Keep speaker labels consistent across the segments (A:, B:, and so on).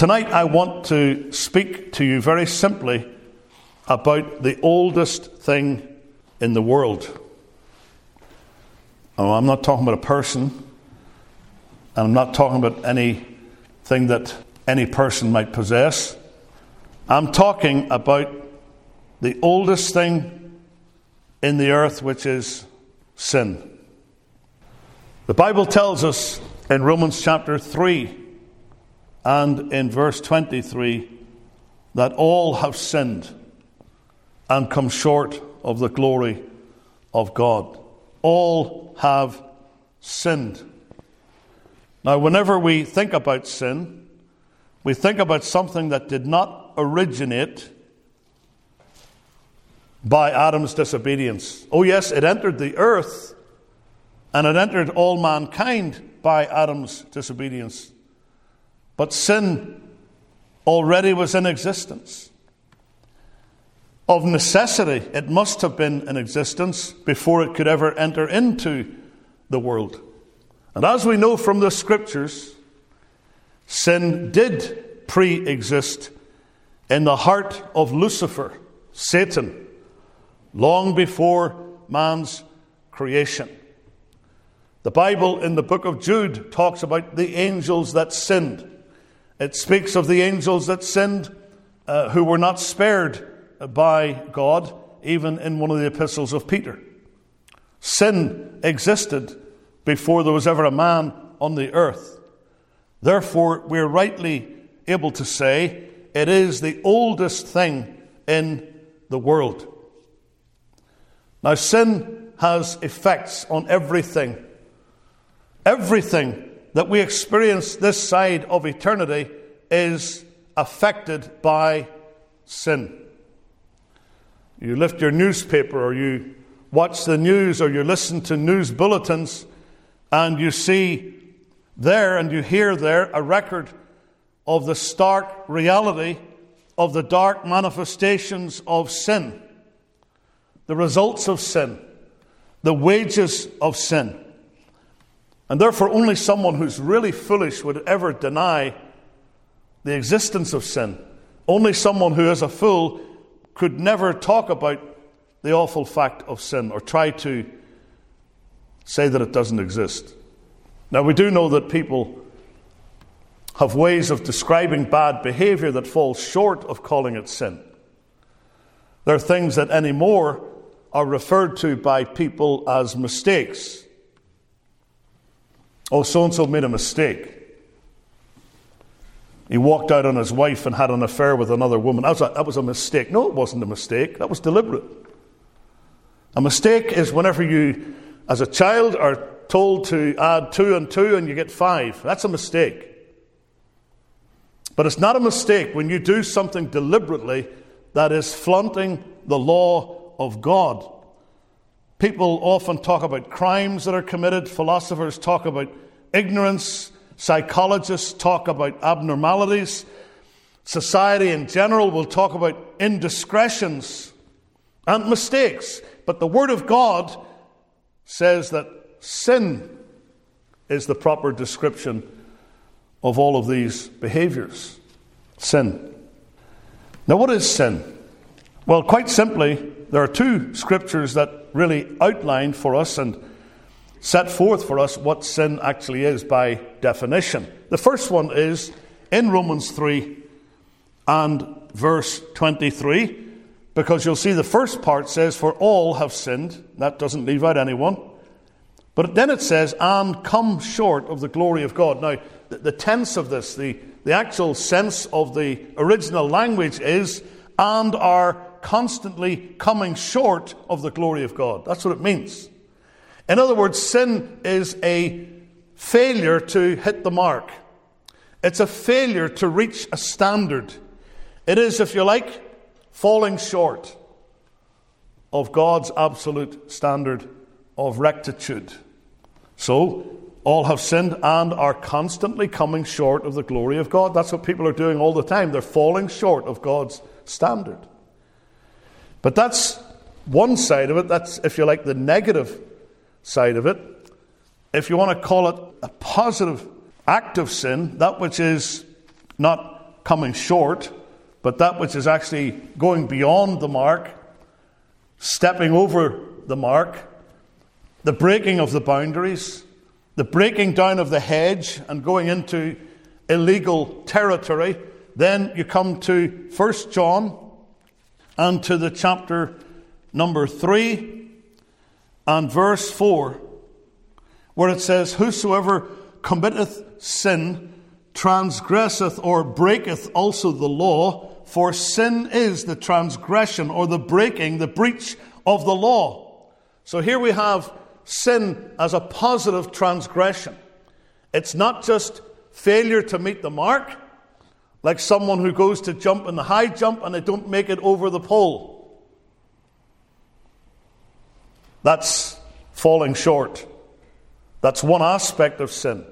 A: Tonight, I want to speak to you very simply about the oldest thing in the world. Oh, I'm not talking about a person, and I'm not talking about anything that any person might possess. I'm talking about the oldest thing in the earth, which is sin. The Bible tells us in Romans chapter 3 and in verse 23 that all have sinned and come short of the glory of God. All have sinned. Now, whenever we think about sin, we think about something that did not originate by Adam's disobedience. Oh, yes, it entered the earth and it entered all mankind by Adam's disobedience. But sin already was in existence. Of necessity, it must have been in existence before it could ever enter into the world. And as we know from the scriptures, sin did pre exist in the heart of Lucifer, Satan, long before man's creation. The Bible in the book of Jude talks about the angels that sinned. It speaks of the angels that sinned uh, who were not spared by God, even in one of the epistles of Peter. Sin existed before there was ever a man on the earth. Therefore, we're rightly able to say it is the oldest thing in the world. Now, sin has effects on everything. Everything that we experience this side of eternity is affected by sin. You lift your newspaper or you watch the news or you listen to news bulletins and you see there and you hear there a record of the stark reality of the dark manifestations of sin, the results of sin, the wages of sin. And therefore, only someone who's really foolish would ever deny the existence of sin. Only someone who is a fool could never talk about the awful fact of sin or try to say that it doesn't exist. Now, we do know that people have ways of describing bad behavior that falls short of calling it sin. There are things that anymore are referred to by people as mistakes. Oh, so and so made a mistake. He walked out on his wife and had an affair with another woman. That was, a, that was a mistake. No, it wasn't a mistake. That was deliberate. A mistake is whenever you, as a child, are told to add two and two and you get five. That's a mistake. But it's not a mistake when you do something deliberately that is flaunting the law of God. People often talk about crimes that are committed, philosophers talk about ignorance, psychologists talk about abnormalities, society in general will talk about indiscretions and mistakes. But the Word of God says that sin is the proper description of all of these behaviors. Sin. Now, what is sin? Well, quite simply, there are two scriptures that really outline for us and set forth for us what sin actually is by definition. The first one is in Romans 3 and verse 23, because you'll see the first part says, For all have sinned. That doesn't leave out anyone. But then it says, and come short of the glory of God. Now, the, the tense of this, the, the actual sense of the original language is, and are constantly coming short of the glory of God. That's what it means. In other words, sin is a failure to hit the mark. It's a failure to reach a standard. It is, if you like, falling short of God's absolute standard of rectitude. So, all have sinned and are constantly coming short of the glory of God. That's what people are doing all the time. They're falling short of God's standard. But that's one side of it. That's, if you like, the negative side of it. If you want to call it a positive act of sin, that which is not coming short, but that which is actually going beyond the mark, stepping over the mark, the breaking of the boundaries, the breaking down of the hedge and going into illegal territory. Then you come to 1 John and to the chapter number 3 and verse 4, where it says, Whosoever committeth sin transgresseth or breaketh also the law, for sin is the transgression or the breaking, the breach of the law. So here we have sin as a positive transgression. It's not just failure to meet the mark, like someone who goes to jump in the high jump and they don't make it over the pole. That's falling short. That's one aspect of sin.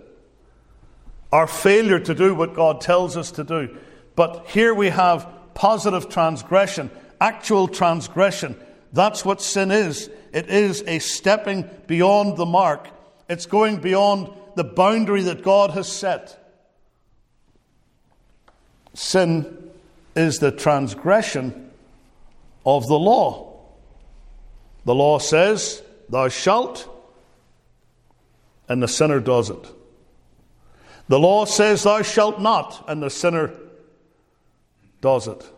A: Our failure to do what God tells us to do. But here we have positive transgression, actual transgression. That's what sin is. It is a stepping beyond the mark, it's going beyond the boundary that God has set. Sin is the transgression of the law. The law says, Thou shalt, and the sinner does it. The law says, Thou shalt not, and the sinner does it.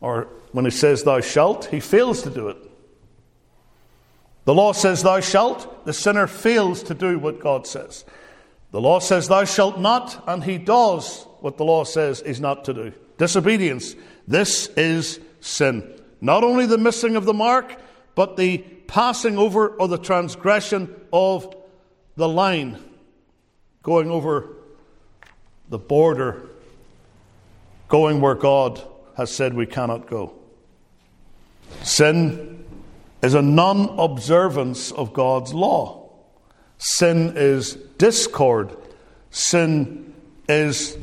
A: Or when he says, Thou shalt, he fails to do it. The law says, Thou shalt, the sinner fails to do what God says. The law says, Thou shalt not, and he does what the law says is not to do. Disobedience. This is sin. Not only the missing of the mark, but the passing over or the transgression of the line, going over the border, going where God has said we cannot go. Sin is a non observance of God's law. Sin is discord. Sin is,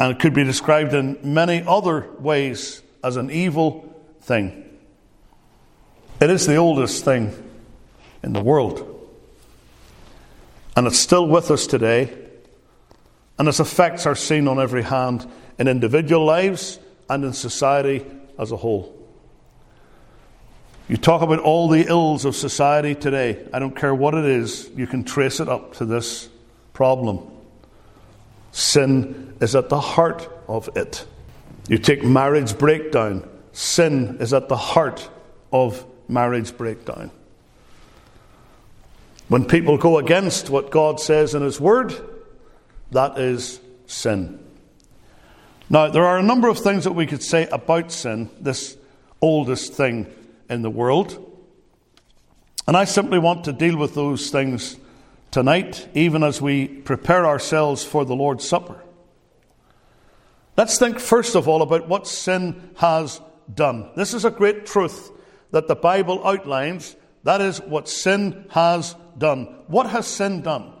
A: and it could be described in many other ways, as an evil thing. It is the oldest thing in the world. And it's still with us today. And its effects are seen on every hand in individual lives and in society as a whole. You talk about all the ills of society today. I don't care what it is, you can trace it up to this problem. Sin is at the heart of it. You take marriage breakdown, sin is at the heart of marriage breakdown. When people go against what God says in His Word, that is sin. Now, there are a number of things that we could say about sin, this oldest thing in the world. And I simply want to deal with those things tonight, even as we prepare ourselves for the Lord's Supper. Let's think first of all about what sin has done. This is a great truth that the Bible outlines. That is what sin has done. What has sin done?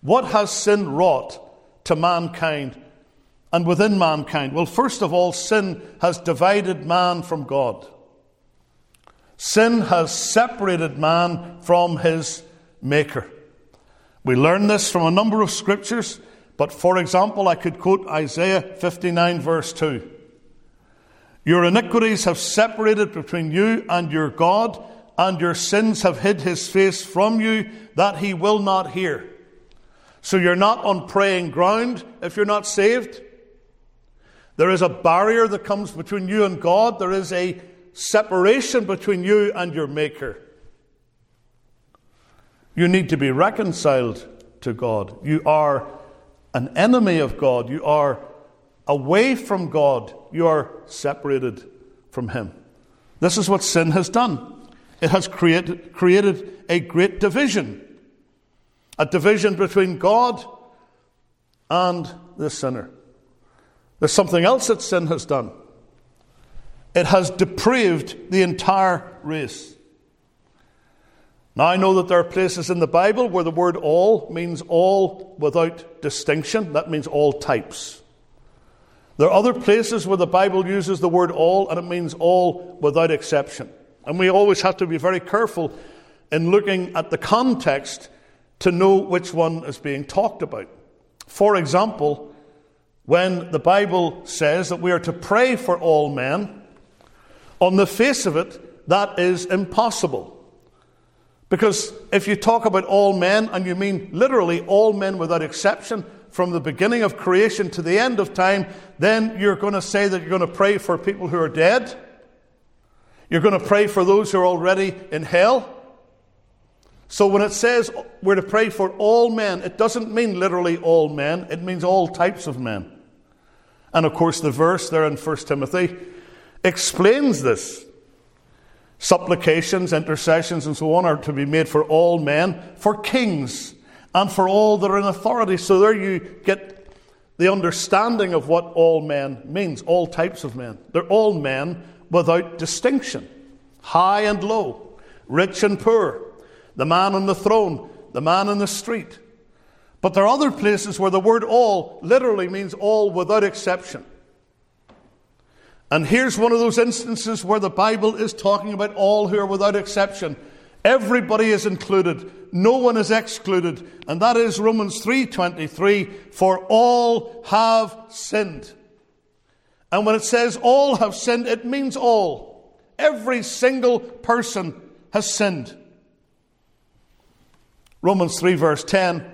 A: What has sin wrought to mankind and within mankind? Well, first of all, sin has divided man from God. Sin has separated man from his Maker. We learn this from a number of scriptures, but for example, I could quote Isaiah 59, verse 2. Your iniquities have separated between you and your God, and your sins have hid his face from you that he will not hear. So you're not on praying ground if you're not saved. There is a barrier that comes between you and God. There is a separation between you and your Maker. You need to be reconciled to God. You are an enemy of God. You are away from God. You are separated from Him. This is what sin has done. It has created, created a great division a division between God and the sinner. There's something else that sin has done it has depraved the entire race. Now, I know that there are places in the Bible where the word all means all without distinction. That means all types. There are other places where the Bible uses the word all and it means all without exception. And we always have to be very careful in looking at the context to know which one is being talked about. For example, when the Bible says that we are to pray for all men. On the face of it, that is impossible. Because if you talk about all men, and you mean literally all men without exception, from the beginning of creation to the end of time, then you're going to say that you're going to pray for people who are dead. You're going to pray for those who are already in hell. So when it says we're to pray for all men, it doesn't mean literally all men, it means all types of men. And of course, the verse there in 1 Timothy explains this. Supplications, intercessions, and so on are to be made for all men, for kings, and for all that are in authority. So there you get the understanding of what all men means, all types of men. They're all men without distinction, high and low, rich and poor, the man on the throne, the man in the street. But there are other places where the word all literally means all without exception. And here's one of those instances where the Bible is talking about all who are without exception. Everybody is included. No one is excluded. And that is Romans 3:23, for all have sinned. And when it says all have sinned, it means all. Every single person has sinned. Romans 3 verse 10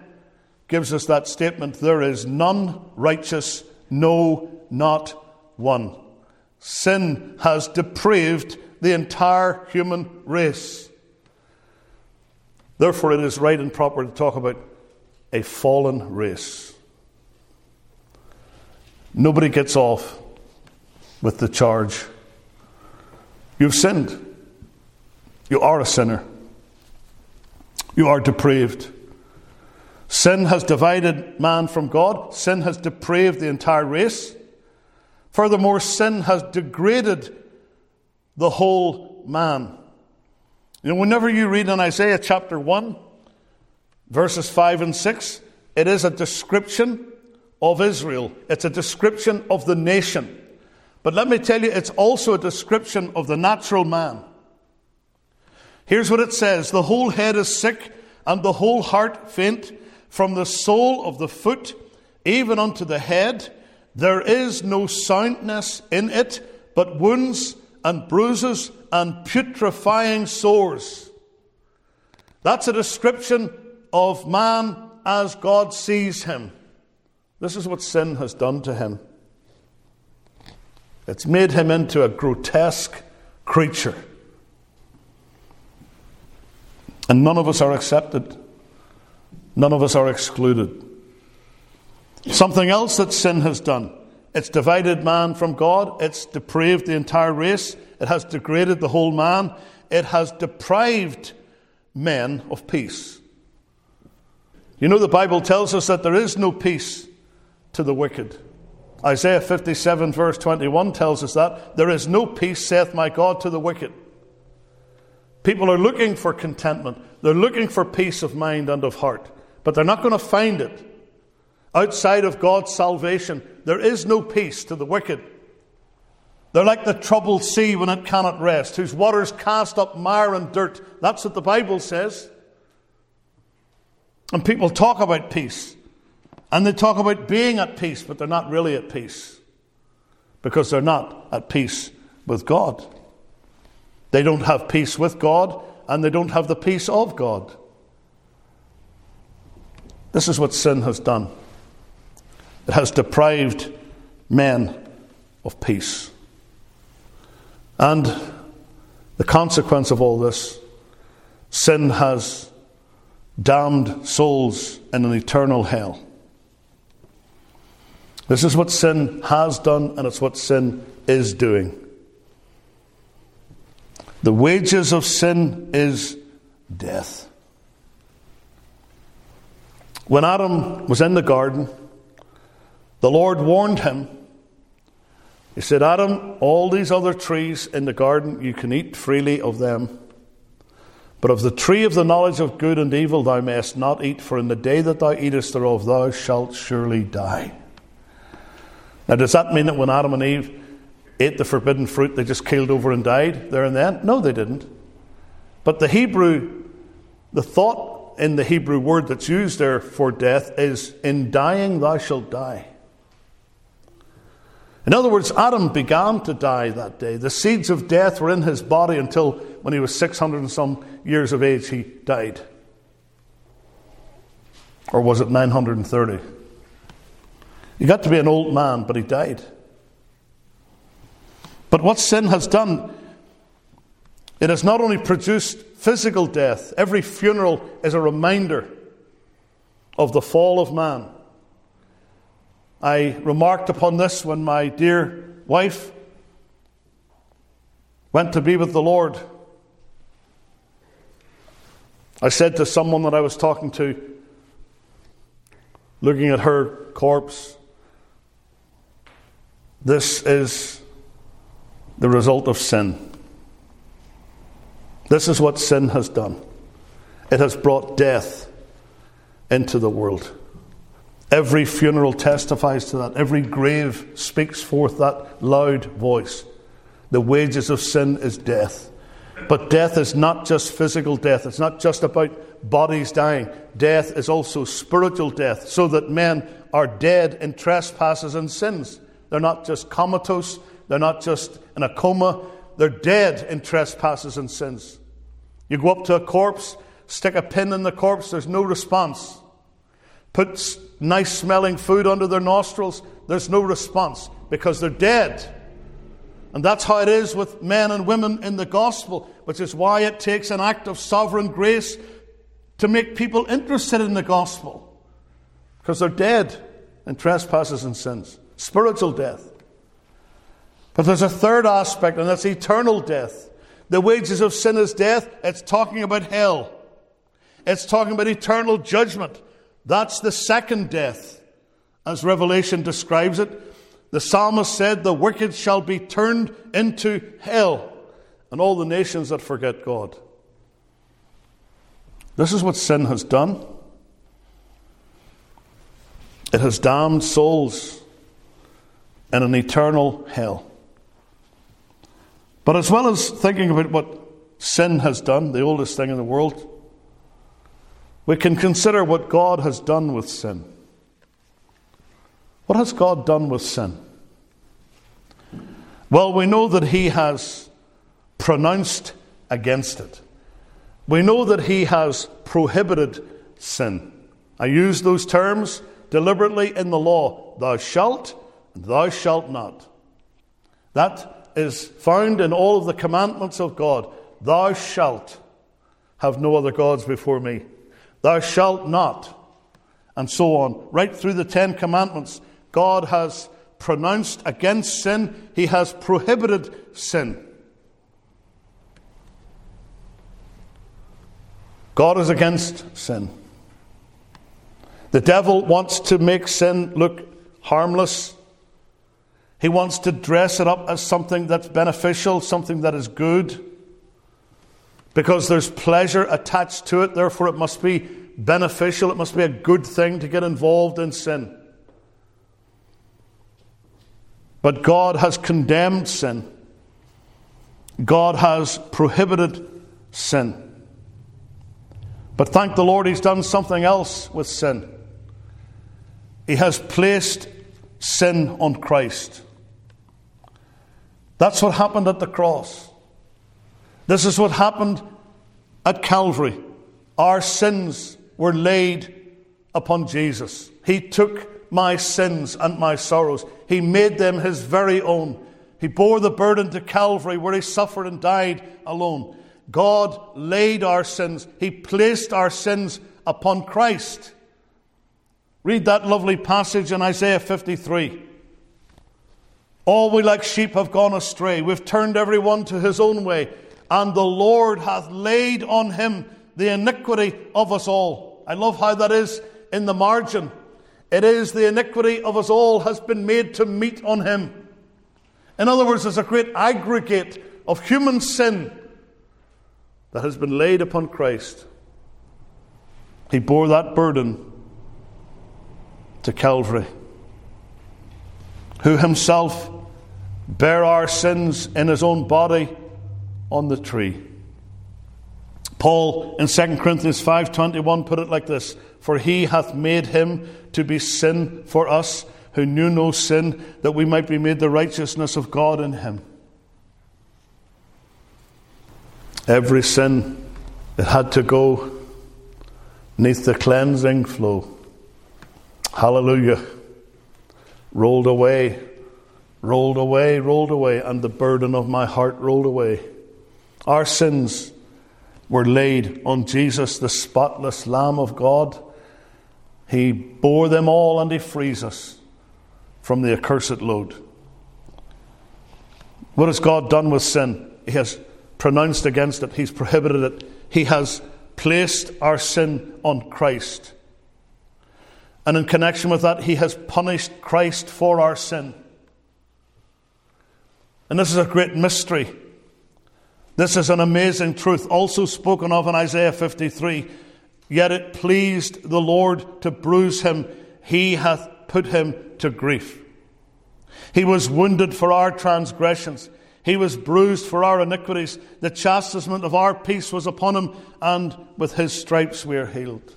A: gives us that statement, there is none righteous, no, not one. Sin has depraved the entire human race. Therefore, it is right and proper to talk about a fallen race. Nobody gets off with the charge You've sinned. You are a sinner. You are depraved. Sin has divided man from God. Sin has depraved the entire race. Furthermore, sin has degraded the whole man. You know, whenever you read in Isaiah chapter 1, verses 5 and 6, it is a description of Israel, it's a description of the nation. But let me tell you, it's also a description of the natural man. Here's what it says The whole head is sick, and the whole heart faint, from the sole of the foot even unto the head there is no soundness in it, but wounds and bruises and putrefying sores. That's a description of man as God sees him. This is what sin has done to him. It's made him into a grotesque creature. And none of us are accepted, none of us are excluded. Something else that sin has done. It's divided man from God. It's depraved the entire race. It has degraded the whole man. It has deprived men of peace. You know, the Bible tells us that there is no peace to the wicked. Isaiah 57, verse 21 tells us that. There is no peace, saith my God, to the wicked. People are looking for contentment. They're looking for peace of mind and of heart. But they're not going to find it Outside of God's salvation, there is no peace to the wicked. They're like the troubled sea when it cannot rest, whose waters cast up mire and dirt. That's what the Bible says. And people talk about peace. And they talk about being at peace, but they're not really at peace. Because they're not at peace with God. They don't have peace with God, and they don't have the peace of God. This is what sin has done. It has deprived men of peace. And the consequence of all this sin has damned souls in an eternal hell. This is what sin has done, and it's what sin is doing. The wages of sin is death. When Adam was in the garden, the Lord warned him. He said, Adam, all these other trees in the garden, you can eat freely of them. But of the tree of the knowledge of good and evil thou mayest not eat, for in the day that thou eatest thereof thou shalt surely die. Now, does that mean that when Adam and Eve ate the forbidden fruit, they just keeled over and died there and then? No, they didn't. But the Hebrew, the thought in the Hebrew word that's used there for death is, in dying thou shalt die. In other words, Adam began to die that day. The seeds of death were in his body until when he was 600 and some years of age, he died. Or was it 930? He got to be an old man, but he died. But what sin has done, it has not only produced physical death, every funeral is a reminder of the fall of man. I remarked upon this when my dear wife went to be with the Lord. I said to someone that I was talking to, looking at her corpse, this is the result of sin. This is what sin has done. It has brought death into the world. Every funeral testifies to that. Every grave speaks forth that loud voice. The wages of sin is death. But death is not just physical death, it's not just about bodies dying. Death is also spiritual death, so that men are dead in trespasses and sins. They're not just comatose, they're not just in a coma, they're dead in trespasses and sins. You go up to a corpse, stick a pin in the corpse, there's no response. Put nice smelling food under their nostrils, there's no response because they're dead. And that's how it is with men and women in the gospel, which is why it takes an act of sovereign grace to make people interested in the gospel. Because they're dead in trespasses and sins, spiritual death. But there's a third aspect, and that's eternal death. The wages of sin is death. It's talking about hell, it's talking about eternal judgment. That's the second death, as Revelation describes it. The psalmist said, The wicked shall be turned into hell, and all the nations that forget God. This is what sin has done. It has damned souls in an eternal hell. But as well as thinking about what sin has done, the oldest thing in the world, we can consider what God has done with sin. What has God done with sin? Well, we know that He has pronounced against it. We know that He has prohibited sin. I use those terms deliberately in the law thou shalt, and thou shalt not. That is found in all of the commandments of God. Thou shalt have no other gods before me. Thou shalt not. And so on. Right through the Ten Commandments, God has pronounced against sin, He has prohibited sin. God is against sin. The devil wants to make sin look harmless. He wants to dress it up as something that's beneficial, something that is good because there's pleasure attached to it, therefore it must be beneficial, it must be a good thing to get involved in sin. But God has condemned sin. God has prohibited sin. But thank the Lord, He's done something else with sin. He has placed sin on Christ. That's what happened at the cross. This is what happened at Calvary. Our sins were laid upon Jesus. He took my sins and my sorrows, He made them His very own. He bore the burden to Calvary where He suffered and died alone. God laid our sins, He placed our sins upon Christ. Read that lovely passage in Isaiah 53. All we like sheep have gone astray. We've turned every one to his own way and the Lord hath laid on him the iniquity of us all. I love how that is in the margin. It is the iniquity of us all has been made to meet on him. In other words, there's a great aggregate of human sin that has been laid upon Christ. He bore that burden to Calvary, who himself bare our sins in his own body on the tree. Paul in 2 Corinthians 5:21 put it like this, for he hath made him to be sin for us, who knew no sin, that we might be made the righteousness of God in him. Every sin, it had to go neath the cleansing flow. Hallelujah. Rolled away, rolled away, rolled away, and the burden of my heart rolled away. Our sins were laid on Jesus, the spotless Lamb of God. He bore them all and He frees us from the accursed load. What has God done with sin? He has pronounced against it, He's prohibited it. He has placed our sin on Christ. And in connection with that, He has punished Christ for our sin. And this is a great mystery. This is an amazing truth, also spoken of in Isaiah 53. Yet it pleased the Lord to bruise him, he hath put him to grief. He was wounded for our transgressions. He was bruised for our iniquities. The chastisement of our peace was upon him, and with his stripes we are healed.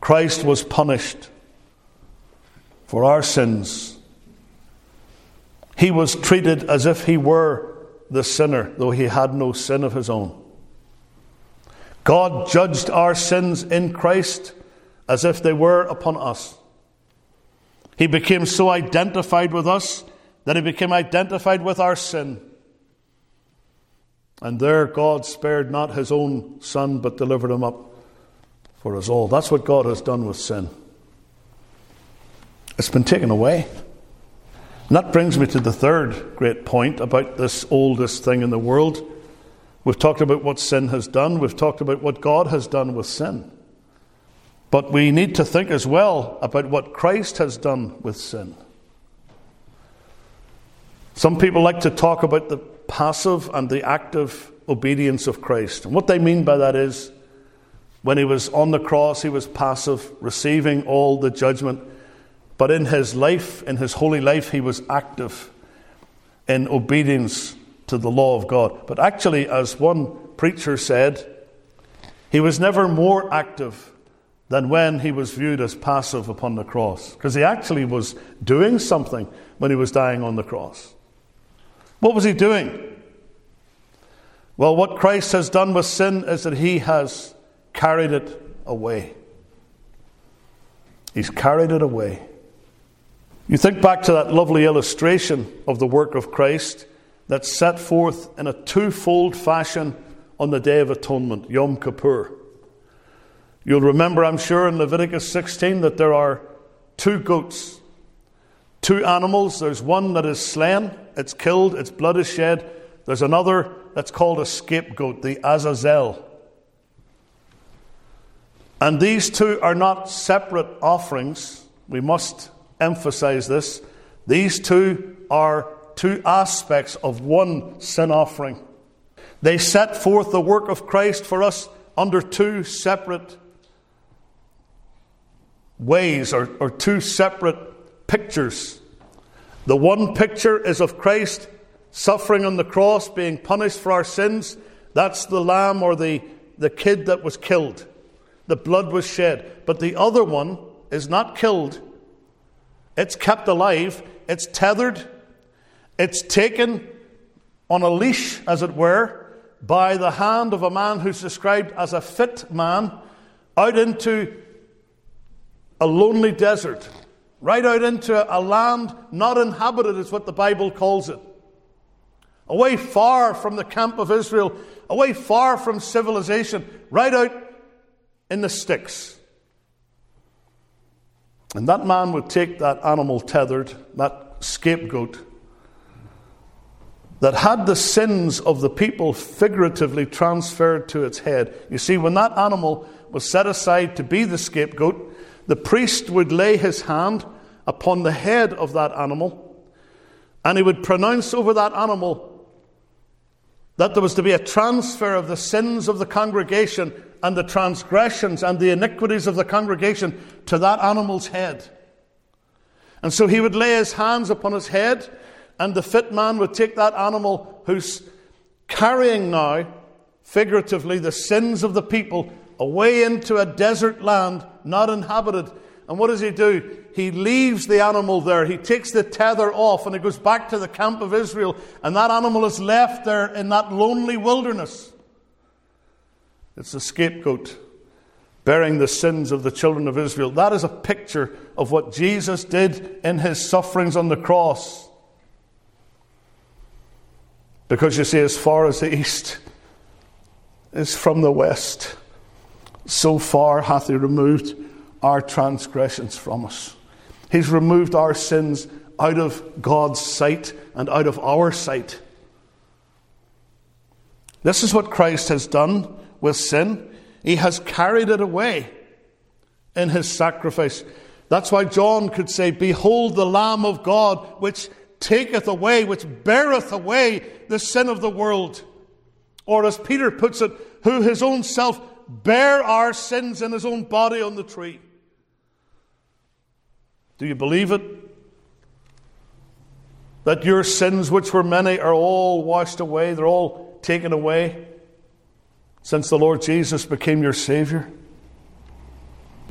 A: Christ was punished for our sins. He was treated as if he were the sinner, though he had no sin of his own. God judged our sins in Christ as if they were upon us. He became so identified with us that he became identified with our sin. And there God spared not his own son, but delivered him up for us all. That's what God has done with sin. It's been taken away. And that brings me to the third great point about this oldest thing in the world. We've talked about what sin has done, we've talked about what God has done with sin. But we need to think as well about what Christ has done with sin. Some people like to talk about the passive and the active obedience of Christ. And what they mean by that is when he was on the cross, he was passive, receiving all the judgment. But in his life, in his holy life, he was active in obedience to the law of God. But actually, as one preacher said, he was never more active than when he was viewed as passive upon the cross. Because he actually was doing something when he was dying on the cross. What was he doing? Well, what Christ has done with sin is that he has carried it away. He's carried it away. You think back to that lovely illustration of the work of Christ that's set forth in a twofold fashion on the Day of Atonement, Yom Kippur. You'll remember, I'm sure, in Leviticus 16 that there are two goats two animals. There's one that is slain, it's killed, its blood is shed. There's another that's called a scapegoat, the Azazel. And these two are not separate offerings. We must emphasize this. These two are two aspects of one sin offering. They set forth the work of Christ for us under two separate ways or, or two separate pictures. The one picture is of Christ suffering on the cross, being punished for our sins. That's the lamb or the, the kid that was killed. The blood was shed. But the other one is not killed, it's kept alive, it's tethered, it's taken on a leash, as it were, by the hand of a man who's described as a fit man out into a lonely desert. Right out into a land not inhabited, is what the Bible calls it. Away far from the camp of Israel, away far from civilization, right out in the sticks. And that man would take that animal tethered, that scapegoat, that had the sins of the people figuratively transferred to its head. You see, when that animal was set aside to be the scapegoat, the priest would lay his hand upon the head of that animal, and he would pronounce over that animal that there was to be a transfer of the sins of the congregation and the transgressions and the iniquities of the congregation to that animal's head. And so he would lay his hands upon his head, and the fit man would take that animal who's carrying now, figuratively, the sins of the people away into a desert land not inhabited. And what does he do? He leaves the animal there. He takes the tether off and he goes back to the camp of Israel. And that animal is left there in that lonely wilderness. It's a scapegoat bearing the sins of the children of Israel. That is a picture of what Jesus did in his sufferings on the cross. Because you see, as far as the east is from the west, so far hath he removed our transgressions from us. He's removed our sins out of God's sight and out of our sight. This is what Christ has done with sin. He has carried it away in his sacrifice. That's why John could say, Behold the Lamb of God, which taketh away, which beareth away the sin of the world. Or as Peter puts it, who his own self bare our sins in his own body on the tree. Do you believe it? That your sins, which were many, are all washed away, they're all taken away since the Lord Jesus became your Savior?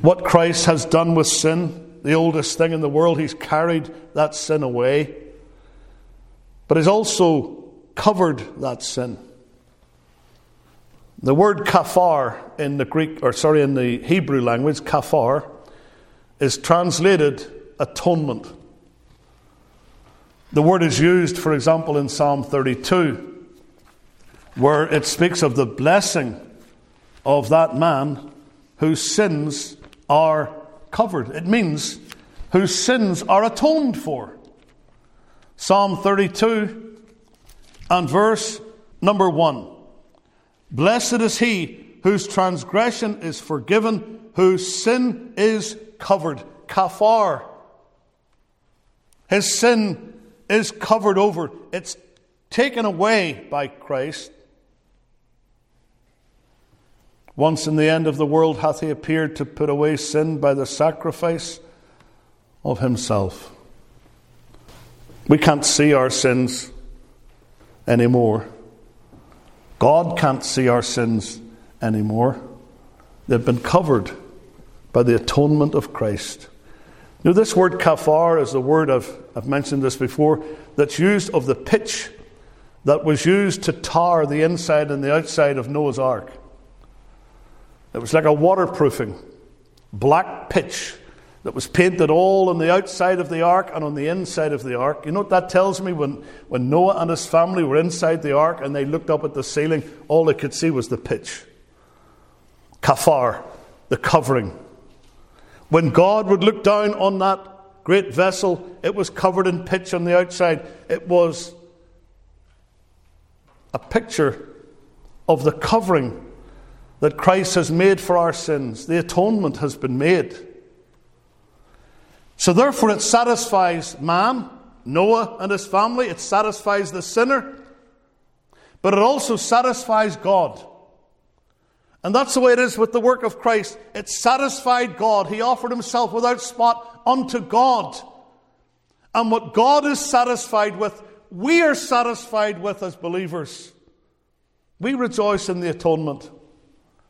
A: What Christ has done with sin, the oldest thing in the world, He's carried that sin away. But He's also covered that sin. The word kafar in the Greek, or sorry, in the Hebrew language, kafar, is translated atonement. The word is used, for example, in Psalm 32, where it speaks of the blessing of that man whose sins are covered. It means whose sins are atoned for. Psalm 32 and verse number 1. Blessed is he whose transgression is forgiven, whose sin is covered. Kafar. His sin is covered over, it's taken away by Christ. Once in the end of the world hath he appeared to put away sin by the sacrifice of himself. We can't see our sins anymore. God can't see our sins anymore. They've been covered by the atonement of Christ. Know, this word kafar is the word I've, I've mentioned this before that's used of the pitch that was used to tar the inside and the outside of Noah's ark. It was like a waterproofing, black pitch that was painted all on the outside of the ark and on the inside of the ark. You know what that tells me? When, when Noah and his family were inside the ark and they looked up at the ceiling, all they could see was the pitch. Kafar, the covering. When God would look down on that great vessel, it was covered in pitch on the outside. It was a picture of the covering that Christ has made for our sins. The atonement has been made. So, therefore, it satisfies man, Noah and his family, it satisfies the sinner, but it also satisfies God. And that's the way it is with the work of Christ. It satisfied God. He offered himself without spot unto God. And what God is satisfied with, we are satisfied with as believers. We rejoice in the atonement.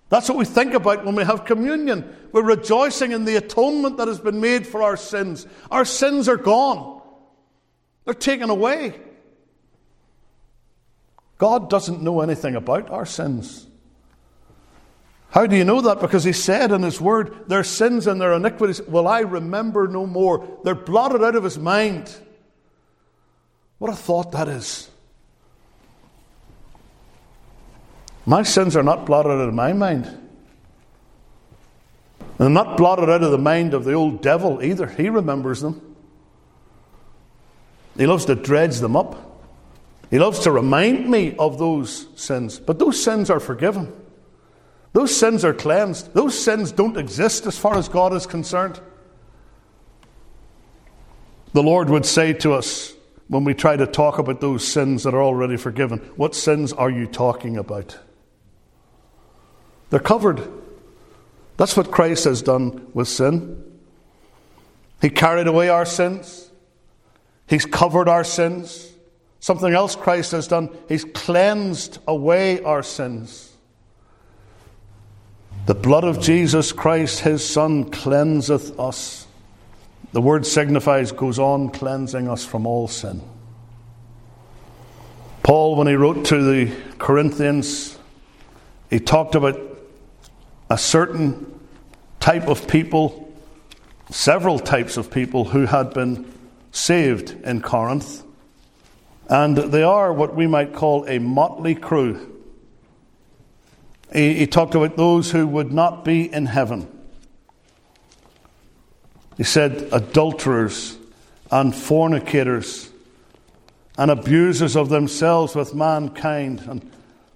A: That's what we think about when we have communion. We're rejoicing in the atonement that has been made for our sins. Our sins are gone, they're taken away. God doesn't know anything about our sins. How do you know that? Because he said in his word, Their sins and their iniquities will I remember no more. They're blotted out of his mind. What a thought that is. My sins are not blotted out of my mind. And they're not blotted out of the mind of the old devil either. He remembers them. He loves to dredge them up. He loves to remind me of those sins. But those sins are forgiven. Those sins are cleansed. Those sins don't exist as far as God is concerned. The Lord would say to us when we try to talk about those sins that are already forgiven, What sins are you talking about? They're covered. That's what Christ has done with sin. He carried away our sins, He's covered our sins. Something else Christ has done, He's cleansed away our sins. The blood of Jesus Christ, his Son, cleanseth us. The word signifies, goes on cleansing us from all sin. Paul, when he wrote to the Corinthians, he talked about a certain type of people, several types of people who had been saved in Corinth. And they are what we might call a motley crew. He, he talked about those who would not be in heaven. He said adulterers and fornicators and abusers of themselves with mankind and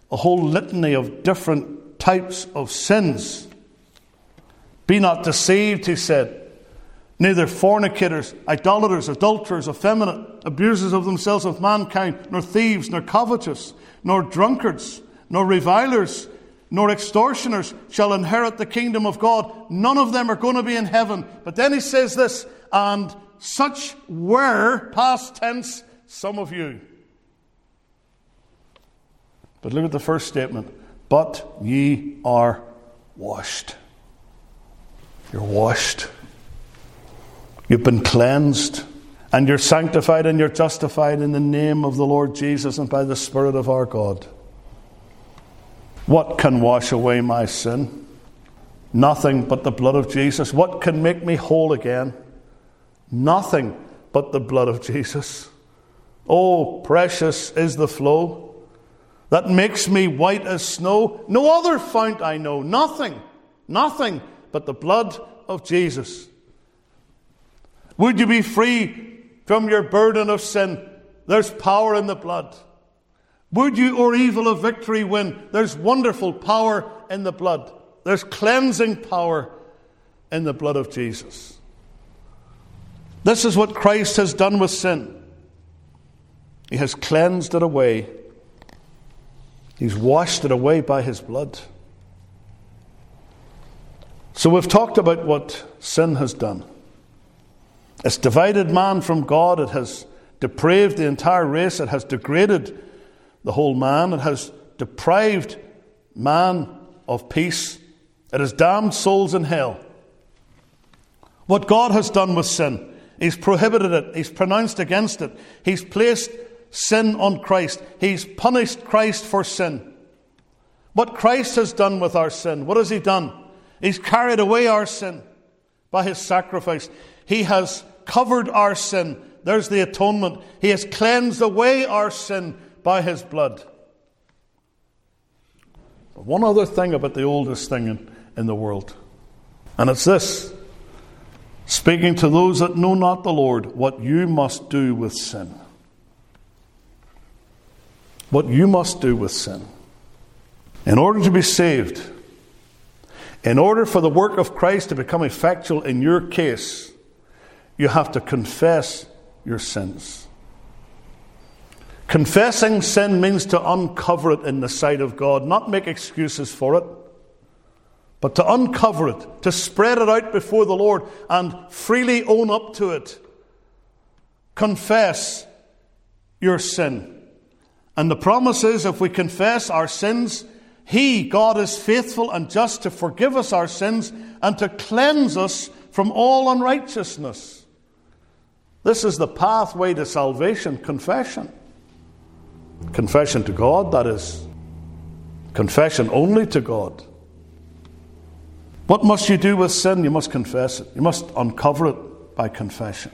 A: a whole litany of different types of sins. Be not deceived, he said. Neither fornicators, idolaters, adulterers, effeminate, abusers of themselves with mankind, nor thieves, nor covetous, nor drunkards, nor revilers, nor extortioners shall inherit the kingdom of God. None of them are going to be in heaven. But then he says this, and such were, past tense, some of you. But look at the first statement. But ye are washed. You're washed. You've been cleansed. And you're sanctified and you're justified in the name of the Lord Jesus and by the Spirit of our God. What can wash away my sin? Nothing but the blood of Jesus. What can make me whole again? Nothing but the blood of Jesus. Oh, precious is the flow that makes me white as snow. No other fount I know. Nothing, nothing but the blood of Jesus. Would you be free from your burden of sin? There's power in the blood. Would you or evil of victory win? There's wonderful power in the blood. There's cleansing power in the blood of Jesus. This is what Christ has done with sin. He has cleansed it away. He's washed it away by his blood. So we've talked about what sin has done. It's divided man from God. It has depraved the entire race. It has degraded the whole man. It has deprived man of peace. It has damned souls in hell. What God has done with sin, He's prohibited it, He's pronounced against it, He's placed sin on Christ, He's punished Christ for sin. What Christ has done with our sin, what has He done? He's carried away our sin by His sacrifice. He has covered our sin. There's the atonement. He has cleansed away our sin by his blood. But One other thing about the oldest thing in, in the world, and it's this speaking to those that know not the Lord, what you must do with sin. What you must do with sin. In order to be saved, in order for the work of Christ to become effectual in your case, you have to confess your sins. Confessing sin means to uncover it in the sight of God, not make excuses for it, but to uncover it, to spread it out before the Lord and freely own up to it. Confess your sin. And the promise is if we confess our sins, He, God, is faithful and just to forgive us our sins and to cleanse us from all unrighteousness. This is the pathway to salvation confession. Confession to God, that is. Confession only to God. What must you do with sin? You must confess it. You must uncover it by confession.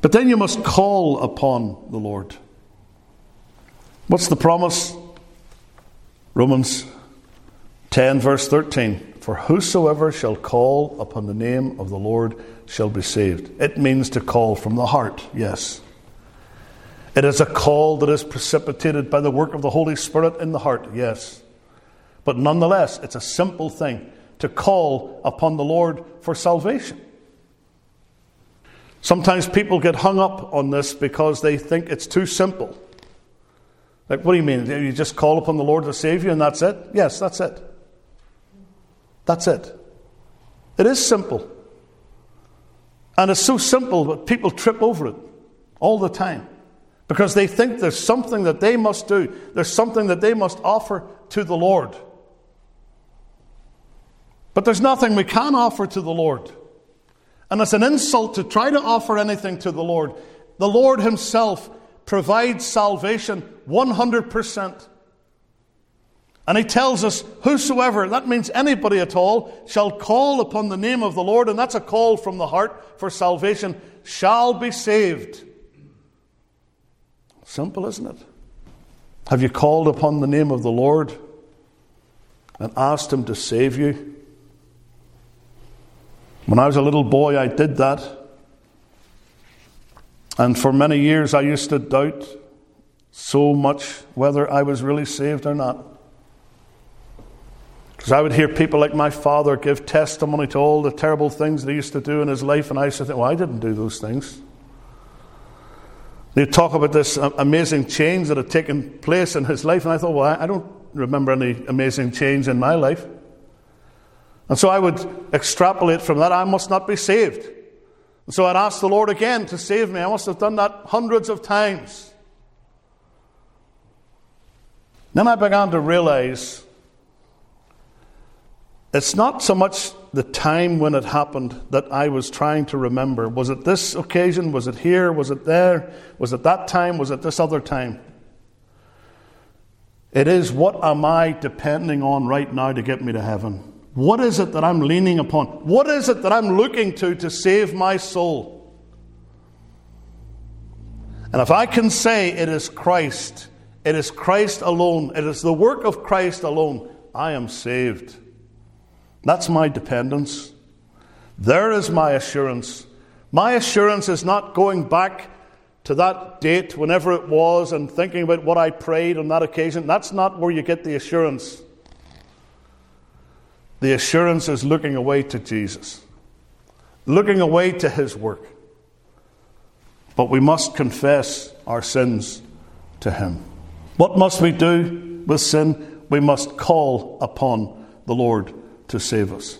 A: But then you must call upon the Lord. What's the promise? Romans 10, verse 13. For whosoever shall call upon the name of the Lord shall be saved. It means to call from the heart, yes. It is a call that is precipitated by the work of the Holy Spirit in the heart, yes. But nonetheless, it's a simple thing to call upon the Lord for salvation. Sometimes people get hung up on this because they think it's too simple. Like, what do you mean? You just call upon the Lord to save you and that's it? Yes, that's it. That's it. It is simple. And it's so simple that people trip over it all the time because they think there's something that they must do, there's something that they must offer to the Lord. But there's nothing we can offer to the Lord. And it's an insult to try to offer anything to the Lord. The Lord Himself provides salvation 100%. And he tells us, Whosoever, that means anybody at all, shall call upon the name of the Lord, and that's a call from the heart for salvation, shall be saved. Simple, isn't it? Have you called upon the name of the Lord and asked Him to save you? When I was a little boy, I did that. And for many years, I used to doubt so much whether I was really saved or not. Because I would hear people like my father give testimony to all the terrible things they used to do in his life, and I used to think, well, I didn't do those things. They'd talk about this amazing change that had taken place in his life, and I thought, well, I don't remember any amazing change in my life. And so I would extrapolate from that, I must not be saved. And so I'd ask the Lord again to save me. I must have done that hundreds of times. Then I began to realize it's not so much the time when it happened that I was trying to remember. Was it this occasion? Was it here? Was it there? Was it that time? Was it this other time? It is what am I depending on right now to get me to heaven? What is it that I'm leaning upon? What is it that I'm looking to to save my soul? And if I can say it is Christ, it is Christ alone, it is the work of Christ alone, I am saved. That's my dependence. There is my assurance. My assurance is not going back to that date, whenever it was, and thinking about what I prayed on that occasion. That's not where you get the assurance. The assurance is looking away to Jesus, looking away to His work. But we must confess our sins to Him. What must we do with sin? We must call upon the Lord to save us.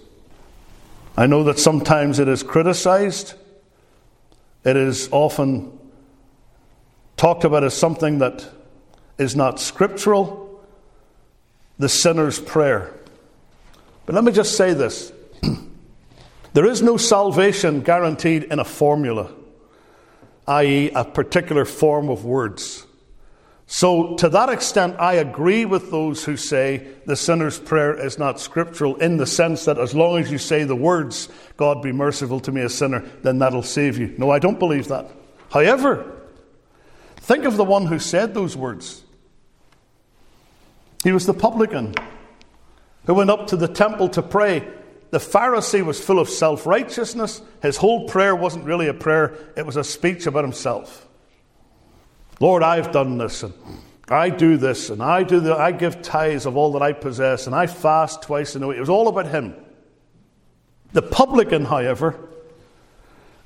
A: I know that sometimes it is criticized, it is often talked about as something that is not scriptural the sinner's prayer. But let me just say this there is no salvation guaranteed in a formula, i.e., a particular form of words. So, to that extent, I agree with those who say the sinner's prayer is not scriptural in the sense that as long as you say the words, God be merciful to me, a sinner, then that'll save you. No, I don't believe that. However, think of the one who said those words. He was the publican who went up to the temple to pray. The Pharisee was full of self righteousness. His whole prayer wasn't really a prayer, it was a speech about himself. Lord, I've done this, and I do this, and I do the, I give tithes of all that I possess, and I fast twice in a week. It was all about him. The publican, however,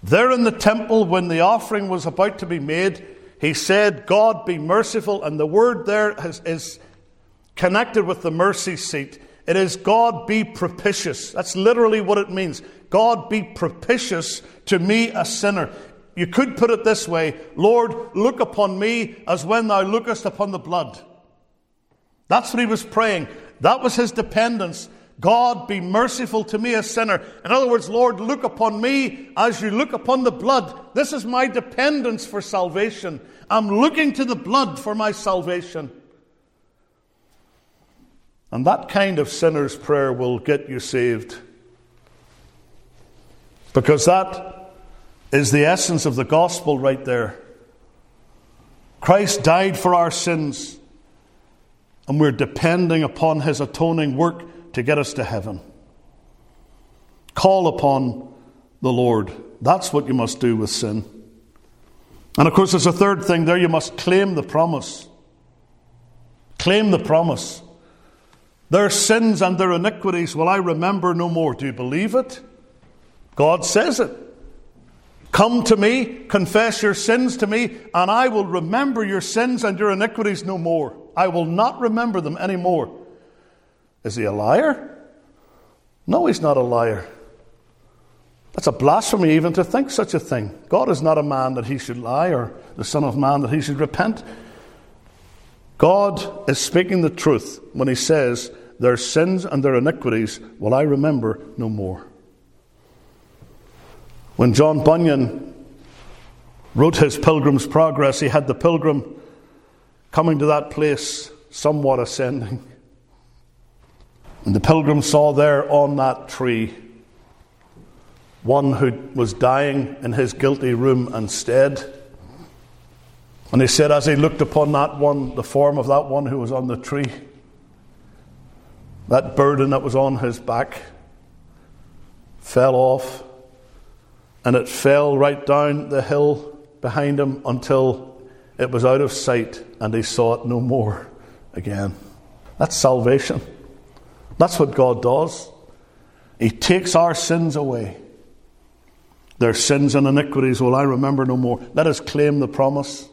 A: there in the temple when the offering was about to be made, he said, God be merciful, and the word there is, is connected with the mercy seat. It is God be propitious. That's literally what it means. God be propitious to me, a sinner. You could put it this way Lord, look upon me as when thou lookest upon the blood. That's what he was praying. That was his dependence. God, be merciful to me, a sinner. In other words, Lord, look upon me as you look upon the blood. This is my dependence for salvation. I'm looking to the blood for my salvation. And that kind of sinner's prayer will get you saved. Because that is the essence of the gospel right there. Christ died for our sins, and we're depending upon his atoning work to get us to heaven. Call upon the Lord. That's what you must do with sin. And of course, there's a third thing there you must claim the promise. Claim the promise. Their sins and their iniquities will I remember no more. Do you believe it? God says it. Come to me, confess your sins to me, and I will remember your sins and your iniquities no more. I will not remember them anymore. Is he a liar? No, he's not a liar. That's a blasphemy even to think such a thing. God is not a man that he should lie, or the Son of Man that he should repent. God is speaking the truth when he says, Their sins and their iniquities will I remember no more. When John Bunyan wrote his Pilgrim's Progress, he had the pilgrim coming to that place, somewhat ascending. And the pilgrim saw there on that tree one who was dying in his guilty room instead. And he said, as he looked upon that one, the form of that one who was on the tree, that burden that was on his back fell off, and it fell right down the hill behind him until it was out of sight and he saw it no more again. That's salvation. That's what God does. He takes our sins away. Their sins and iniquities will I remember no more. Let us claim the promise.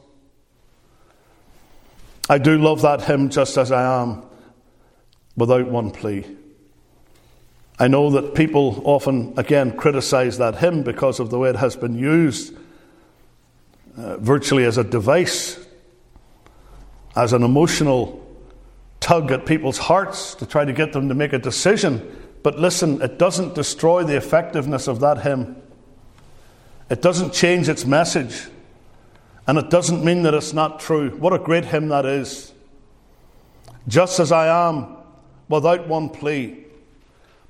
A: I do love that hymn, just as I am, without one plea. I know that people often, again, criticize that hymn because of the way it has been used uh, virtually as a device, as an emotional tug at people's hearts to try to get them to make a decision. But listen, it doesn't destroy the effectiveness of that hymn. It doesn't change its message. And it doesn't mean that it's not true. What a great hymn that is. Just as I am, without one plea,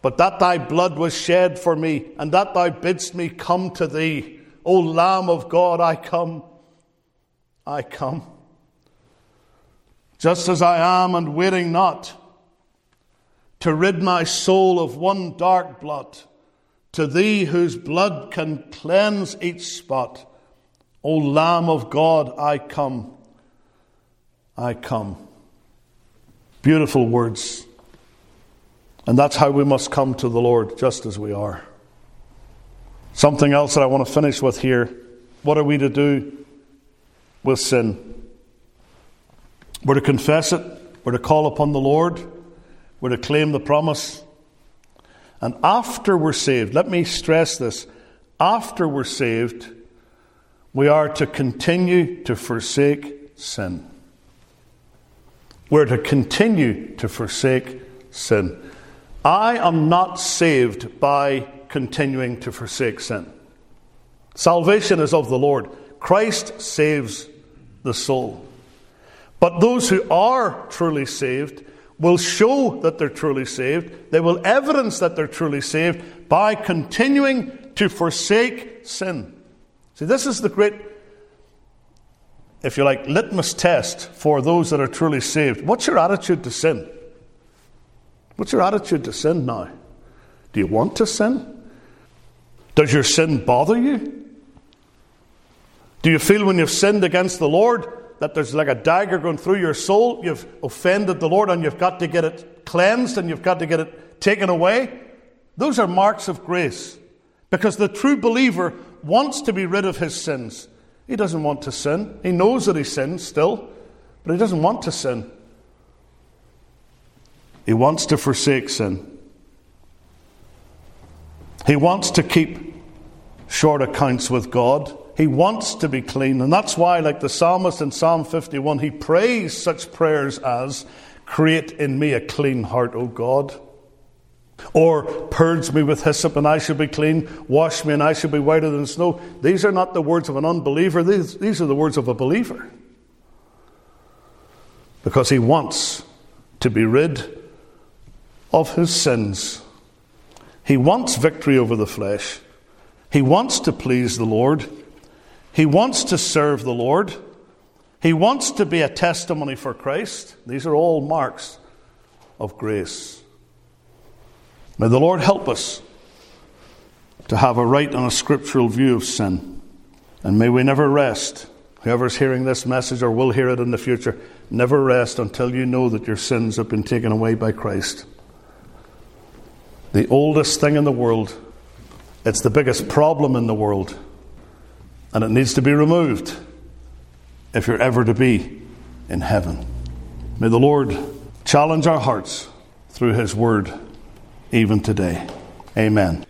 A: but that thy blood was shed for me, and that thou bidst me come to thee. O Lamb of God, I come. I come. Just as I am, and waiting not to rid my soul of one dark blot, to thee whose blood can cleanse each spot. O Lamb of God, I come. I come. Beautiful words. And that's how we must come to the Lord, just as we are. Something else that I want to finish with here. What are we to do with sin? We're to confess it, we're to call upon the Lord, we're to claim the promise. And after we're saved, let me stress this after we're saved, we are to continue to forsake sin. We're to continue to forsake sin. I am not saved by continuing to forsake sin. Salvation is of the Lord. Christ saves the soul. But those who are truly saved will show that they're truly saved. They will evidence that they're truly saved by continuing to forsake sin. See, this is the great, if you like, litmus test for those that are truly saved. What's your attitude to sin? What's your attitude to sin now? Do you want to sin? Does your sin bother you? Do you feel when you've sinned against the Lord that there's like a dagger going through your soul? You've offended the Lord and you've got to get it cleansed and you've got to get it taken away? Those are marks of grace. Because the true believer wants to be rid of his sins. He doesn't want to sin. He knows that he sins still, but he doesn't want to sin. He wants to forsake sin. He wants to keep short accounts with God. He wants to be clean. And that's why, like the psalmist in Psalm 51, he prays such prayers as, Create in me a clean heart, O God. Or purge me with hyssop and I shall be clean, wash me and I shall be whiter than snow. These are not the words of an unbeliever, these, these are the words of a believer. Because he wants to be rid of his sins. He wants victory over the flesh. He wants to please the Lord. He wants to serve the Lord. He wants to be a testimony for Christ. These are all marks of grace. May the Lord help us to have a right and a scriptural view of sin. And may we never rest. Whoever's hearing this message or will hear it in the future, never rest until you know that your sins have been taken away by Christ. The oldest thing in the world, it's the biggest problem in the world, and it needs to be removed if you're ever to be in heaven. May the Lord challenge our hearts through His Word even today. Amen.